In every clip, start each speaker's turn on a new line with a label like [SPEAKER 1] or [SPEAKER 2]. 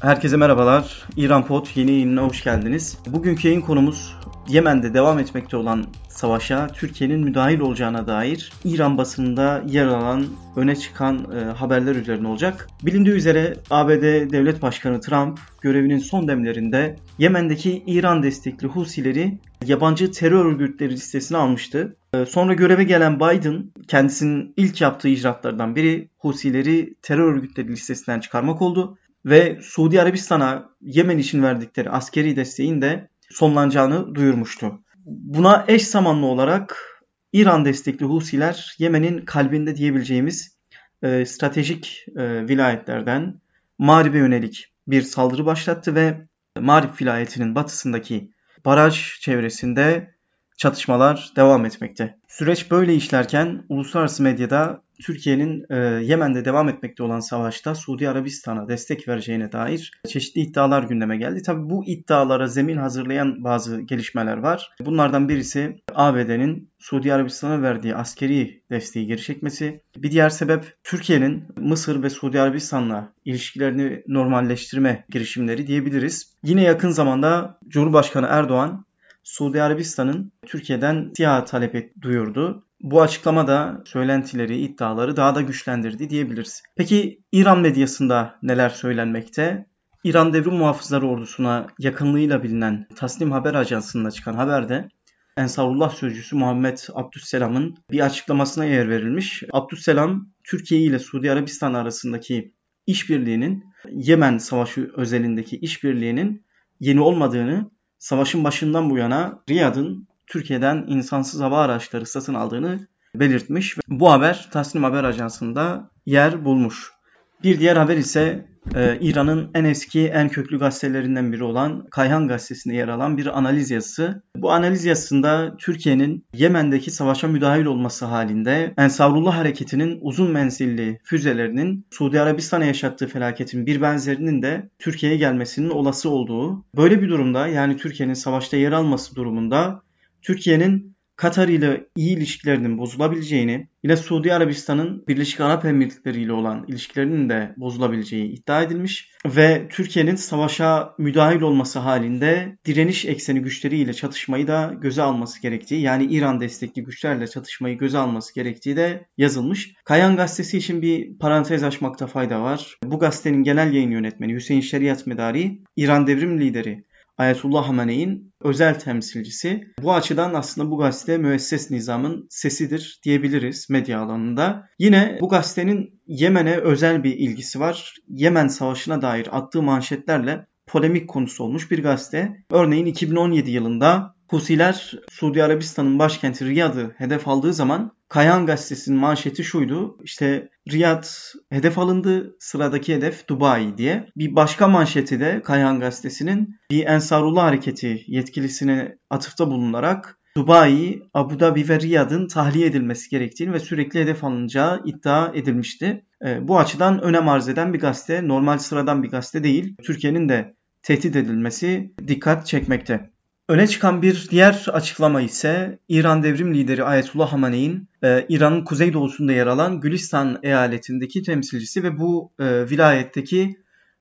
[SPEAKER 1] Herkese merhabalar. İran Pot yeni yayınına hoş geldiniz. Bugünkü yayın konumuz Yemen'de devam etmekte olan savaşa Türkiye'nin müdahil olacağına dair İran basınında yer alan öne çıkan e, haberler üzerine olacak. Bilindiği üzere ABD Devlet Başkanı Trump görevinin son demlerinde Yemen'deki İran destekli Husileri yabancı terör örgütleri listesine almıştı. E, sonra göreve gelen Biden kendisinin ilk yaptığı icraatlardan biri Husileri terör örgütleri listesinden çıkarmak oldu ve Suudi Arabistan'a Yemen için verdikleri askeri desteğin de sonlanacağını duyurmuştu. Buna eş zamanlı olarak İran destekli Husiler Yemen'in kalbinde diyebileceğimiz e, stratejik e, vilayetlerden Marib'e yönelik bir saldırı başlattı ve Marib vilayetinin batısındaki baraj çevresinde çatışmalar devam etmekte. Süreç böyle işlerken uluslararası medyada Türkiye'nin e, Yemen'de devam etmekte olan savaşta Suudi Arabistan'a destek vereceğine dair çeşitli iddialar gündeme geldi. Tabi bu iddialara zemin hazırlayan bazı gelişmeler var. Bunlardan birisi ABD'nin Suudi Arabistan'a verdiği askeri desteği geri çekmesi. Bir diğer sebep Türkiye'nin Mısır ve Suudi Arabistan'la ilişkilerini normalleştirme girişimleri diyebiliriz. Yine yakın zamanda Cumhurbaşkanı Erdoğan Suudi Arabistan'ın Türkiye'den siyah talep et, duyurdu. Bu açıklama da söylentileri, iddiaları daha da güçlendirdi diyebiliriz. Peki İran medyasında neler söylenmekte? İran Devrim Muhafızları Ordusu'na yakınlığıyla bilinen Tasnim Haber Ajansı'nda çıkan haberde Ensarullah sözcüsü Muhammed Abdüsselam'ın bir açıklamasına yer verilmiş. Abdüsselam, Türkiye ile Suudi Arabistan arasındaki işbirliğinin Yemen Savaşı özelindeki işbirliğinin yeni olmadığını, savaşın başından bu yana Riyad'ın Türkiye'den insansız hava araçları satın aldığını belirtmiş. Bu haber Tasnim Haber Ajansı'nda yer bulmuş. Bir diğer haber ise e, İran'ın en eski, en köklü gazetelerinden biri olan Kayhan Gazetesi'nde yer alan bir analiz yazısı. Bu analiz yazısında Türkiye'nin Yemen'deki savaşa müdahil olması halinde Ensarullah Hareketi'nin uzun menzilli füzelerinin Suudi Arabistan'a yaşattığı felaketin bir benzerinin de Türkiye'ye gelmesinin olası olduğu, böyle bir durumda yani Türkiye'nin savaşta yer alması durumunda Türkiye'nin Katar ile iyi ilişkilerinin bozulabileceğini, yine Suudi Arabistan'ın Birleşik Arap Emirlikleri ile olan ilişkilerinin de bozulabileceği iddia edilmiş ve Türkiye'nin savaşa müdahil olması halinde direniş ekseni güçleriyle çatışmayı da göze alması gerektiği, yani İran destekli güçlerle çatışmayı göze alması gerektiği de yazılmış. Kayan Gazetesi için bir parantez açmakta fayda var. Bu gazetenin genel yayın yönetmeni Hüseyin Şeriat Medari, İran devrim lideri Ayetullah Hamene'in özel temsilcisi. Bu açıdan aslında bu gazete müesses nizamın sesidir diyebiliriz medya alanında. Yine bu gazetenin Yemen'e özel bir ilgisi var. Yemen Savaşı'na dair attığı manşetlerle polemik konusu olmuş bir gazete. Örneğin 2017 yılında Husiler Suudi Arabistan'ın başkenti Riyad'ı hedef aldığı zaman Kayan gazetesinin manşeti şuydu. İşte Riyad hedef alındı, sıradaki hedef Dubai diye. Bir başka manşeti de Kayan gazetesinin bir Ensarullah hareketi yetkilisine atıfta bulunarak Dubai, Abu Dhabi ve Riyad'ın tahliye edilmesi gerektiğini ve sürekli hedef alınacağı iddia edilmişti. E, bu açıdan önem arz eden bir gazete, normal sıradan bir gazete değil. Türkiye'nin de tehdit edilmesi dikkat çekmekte. Öne çıkan bir diğer açıklama ise İran devrim lideri Ayetullah Hamene'in e, İran'ın kuzeydoğusunda yer alan Gülistan eyaletindeki temsilcisi ve bu e, vilayetteki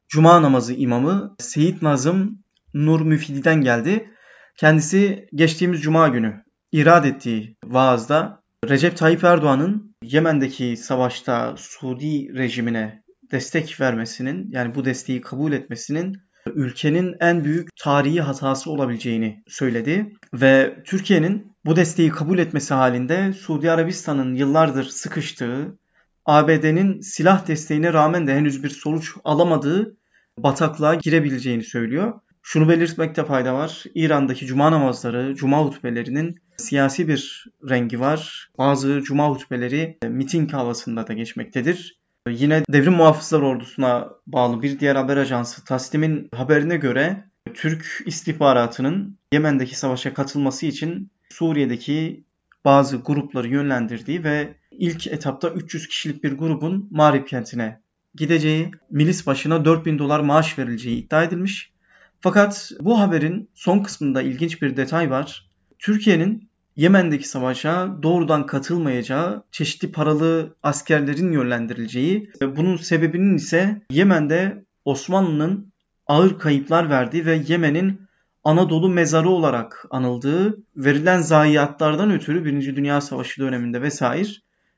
[SPEAKER 1] Cuma namazı imamı Seyit Nazım Nur Müfidi'den geldi. Kendisi geçtiğimiz Cuma günü irad ettiği vaazda Recep Tayyip Erdoğan'ın Yemen'deki savaşta Suudi rejimine destek vermesinin yani bu desteği kabul etmesinin ülkenin en büyük tarihi hatası olabileceğini söyledi ve Türkiye'nin bu desteği kabul etmesi halinde Suudi Arabistan'ın yıllardır sıkıştığı, ABD'nin silah desteğine rağmen de henüz bir sonuç alamadığı bataklığa girebileceğini söylüyor. Şunu belirtmekte fayda var. İran'daki cuma namazları, cuma hutbelerinin siyasi bir rengi var. Bazı cuma hutbeleri miting havasında da geçmektedir. Yine Devrim Muhafızlar Ordusu'na bağlı bir diğer haber ajansı Taslim'in haberine göre Türk istihbaratının Yemen'deki savaşa katılması için Suriye'deki bazı grupları yönlendirdiği ve ilk etapta 300 kişilik bir grubun Marib kentine gideceği, milis başına 4000 dolar maaş verileceği iddia edilmiş. Fakat bu haberin son kısmında ilginç bir detay var. Türkiye'nin Yemen'deki savaşa doğrudan katılmayacağı, çeşitli paralı askerlerin yönlendirileceği ve bunun sebebinin ise Yemen'de Osmanlı'nın ağır kayıplar verdiği ve Yemen'in Anadolu mezarı olarak anıldığı verilen zayiatlardan ötürü Birinci Dünya Savaşı döneminde vesaire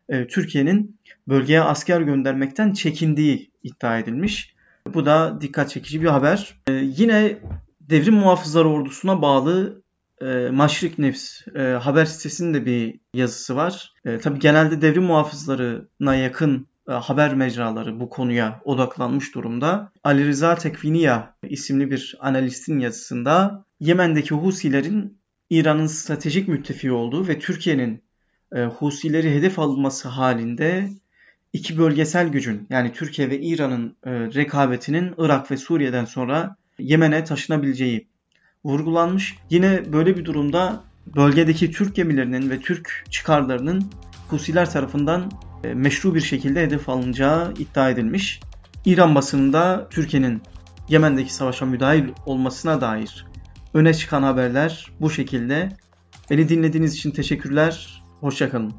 [SPEAKER 1] e, Türkiye'nin bölgeye asker göndermekten çekindiği iddia edilmiş. Bu da dikkat çekici bir haber. E, yine devrim muhafızları ordusuna bağlı e, Maşrik Nefs e, haber sitesinin de bir yazısı var. E, tabii genelde devrim muhafızlarına yakın e, haber mecraları bu konuya odaklanmış durumda. Ali Rıza Tekviniya isimli bir analistin yazısında Yemen'deki Husilerin İran'ın stratejik müttefiği olduğu ve Türkiye'nin e, Husileri hedef alınması halinde iki bölgesel gücün yani Türkiye ve İran'ın e, rekabetinin Irak ve Suriye'den sonra Yemen'e taşınabileceği vurgulanmış. Yine böyle bir durumda bölgedeki Türk gemilerinin ve Türk çıkarlarının Husiler tarafından e, meşru bir şekilde hedef alınacağı iddia edilmiş. İran basınında Türkiye'nin Yemen'deki savaşa müdahil olmasına dair öne çıkan haberler bu şekilde. Beni dinlediğiniz için teşekkürler. Hoşçakalın.